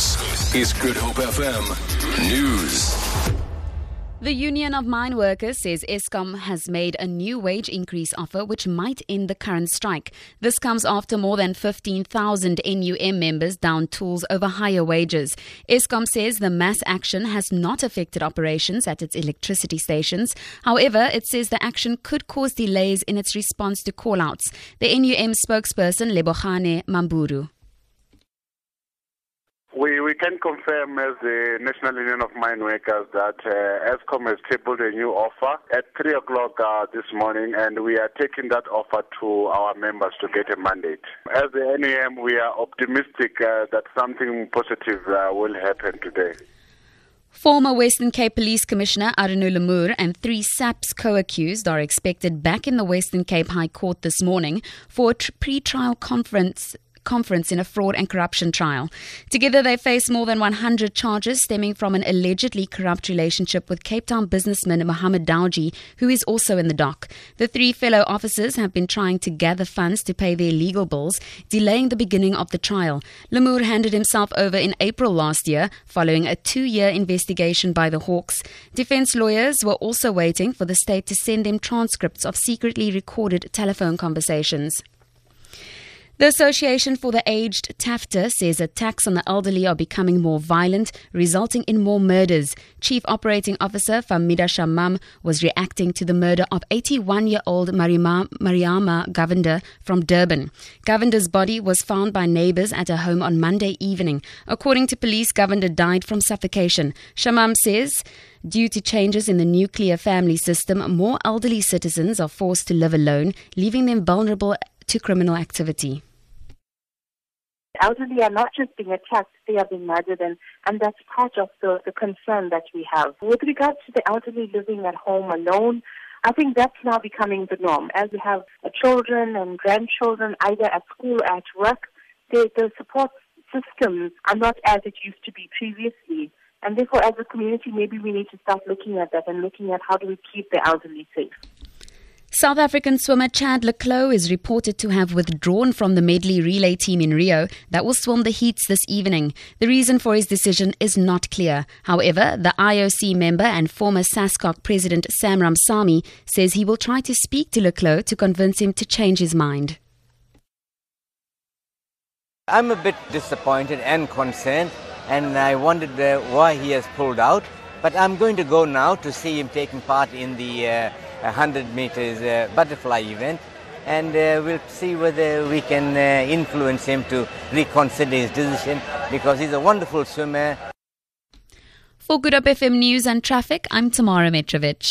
This is Good Hope FM News. The Union of Mine Workers says Eskom has made a new wage increase offer which might end the current strike. This comes after more than 15,000 NUM members down tools over higher wages. Eskom says the mass action has not affected operations at its electricity stations. However, it says the action could cause delays in its response to callouts. The NUM spokesperson Livhuwani Mammburu. We, can confirm as the National Union of Mine Workers that uh, Eskom has tabled a new offer at 3 o'clock uh, this morning and we are taking that offer to our members to get a mandate. As the NUM, we are optimistic uh, that something positive uh, will happen today. Former Western Cape Police Commissioner Arno Lamoer and three SAPS co-accused are expected back in the Western Cape High Court this morning for a pre-trial conference conference in a fraud and corruption trial. Together, they face more than 100 charges stemming from an allegedly corrupt relationship with Cape Town businessman Mohammed Dawjee, who is also in the dock. The three fellow officers have been trying to gather funds to pay their legal bills, delaying the beginning of the trial. Lamoer handed himself over in April last year, following a two year investigation by the Hawks. Defense lawyers were also waiting for the state to send them transcripts of secretly recorded telephone conversations. The Association for the Aged, TAFTA, says attacks on the elderly are becoming more violent, resulting in more murders. Chief Operating Officer Famida Shamam was reacting to the murder of 81 year old Mariama, Mariama Govender from Durban. Govender's body was found by neighbors at her home on Monday evening. According to police, Govender died from suffocation. Shamam says Due to changes in the nuclear family system, more elderly citizens are forced to live alone, leaving them vulnerable to criminal activity elderly are not just being attacked, they are being murdered, and, and that's part of the, the concern that we have. With regard to the elderly living at home alone, I think that's now becoming the norm. As we have children and grandchildren either at school or at work, the, the support systems are not as it used to be previously. And therefore, as a community, maybe we need to start looking at that and looking at how do we keep the elderly safe. South African swimmer Chad le Clos is reported to have withdrawn from the medley relay team in Rio that will swim the heats this evening. The reason for his decision is not clear. However, the IOC member and former SASCOC president Sam Ramsamy says he will try to speak to le Clos to convince him to change his mind. I'm a bit disappointed and concerned, and I wondered uh, why he has pulled out. But I'm going to go now to see him taking part in the uh, 100 meters uh, butterfly event and uh, we'll see whether we can uh, influence him to reconsider his decision because he's a wonderful swimmer. For Good Hope FM News and Traffic, I'm Tamara Mitrovic.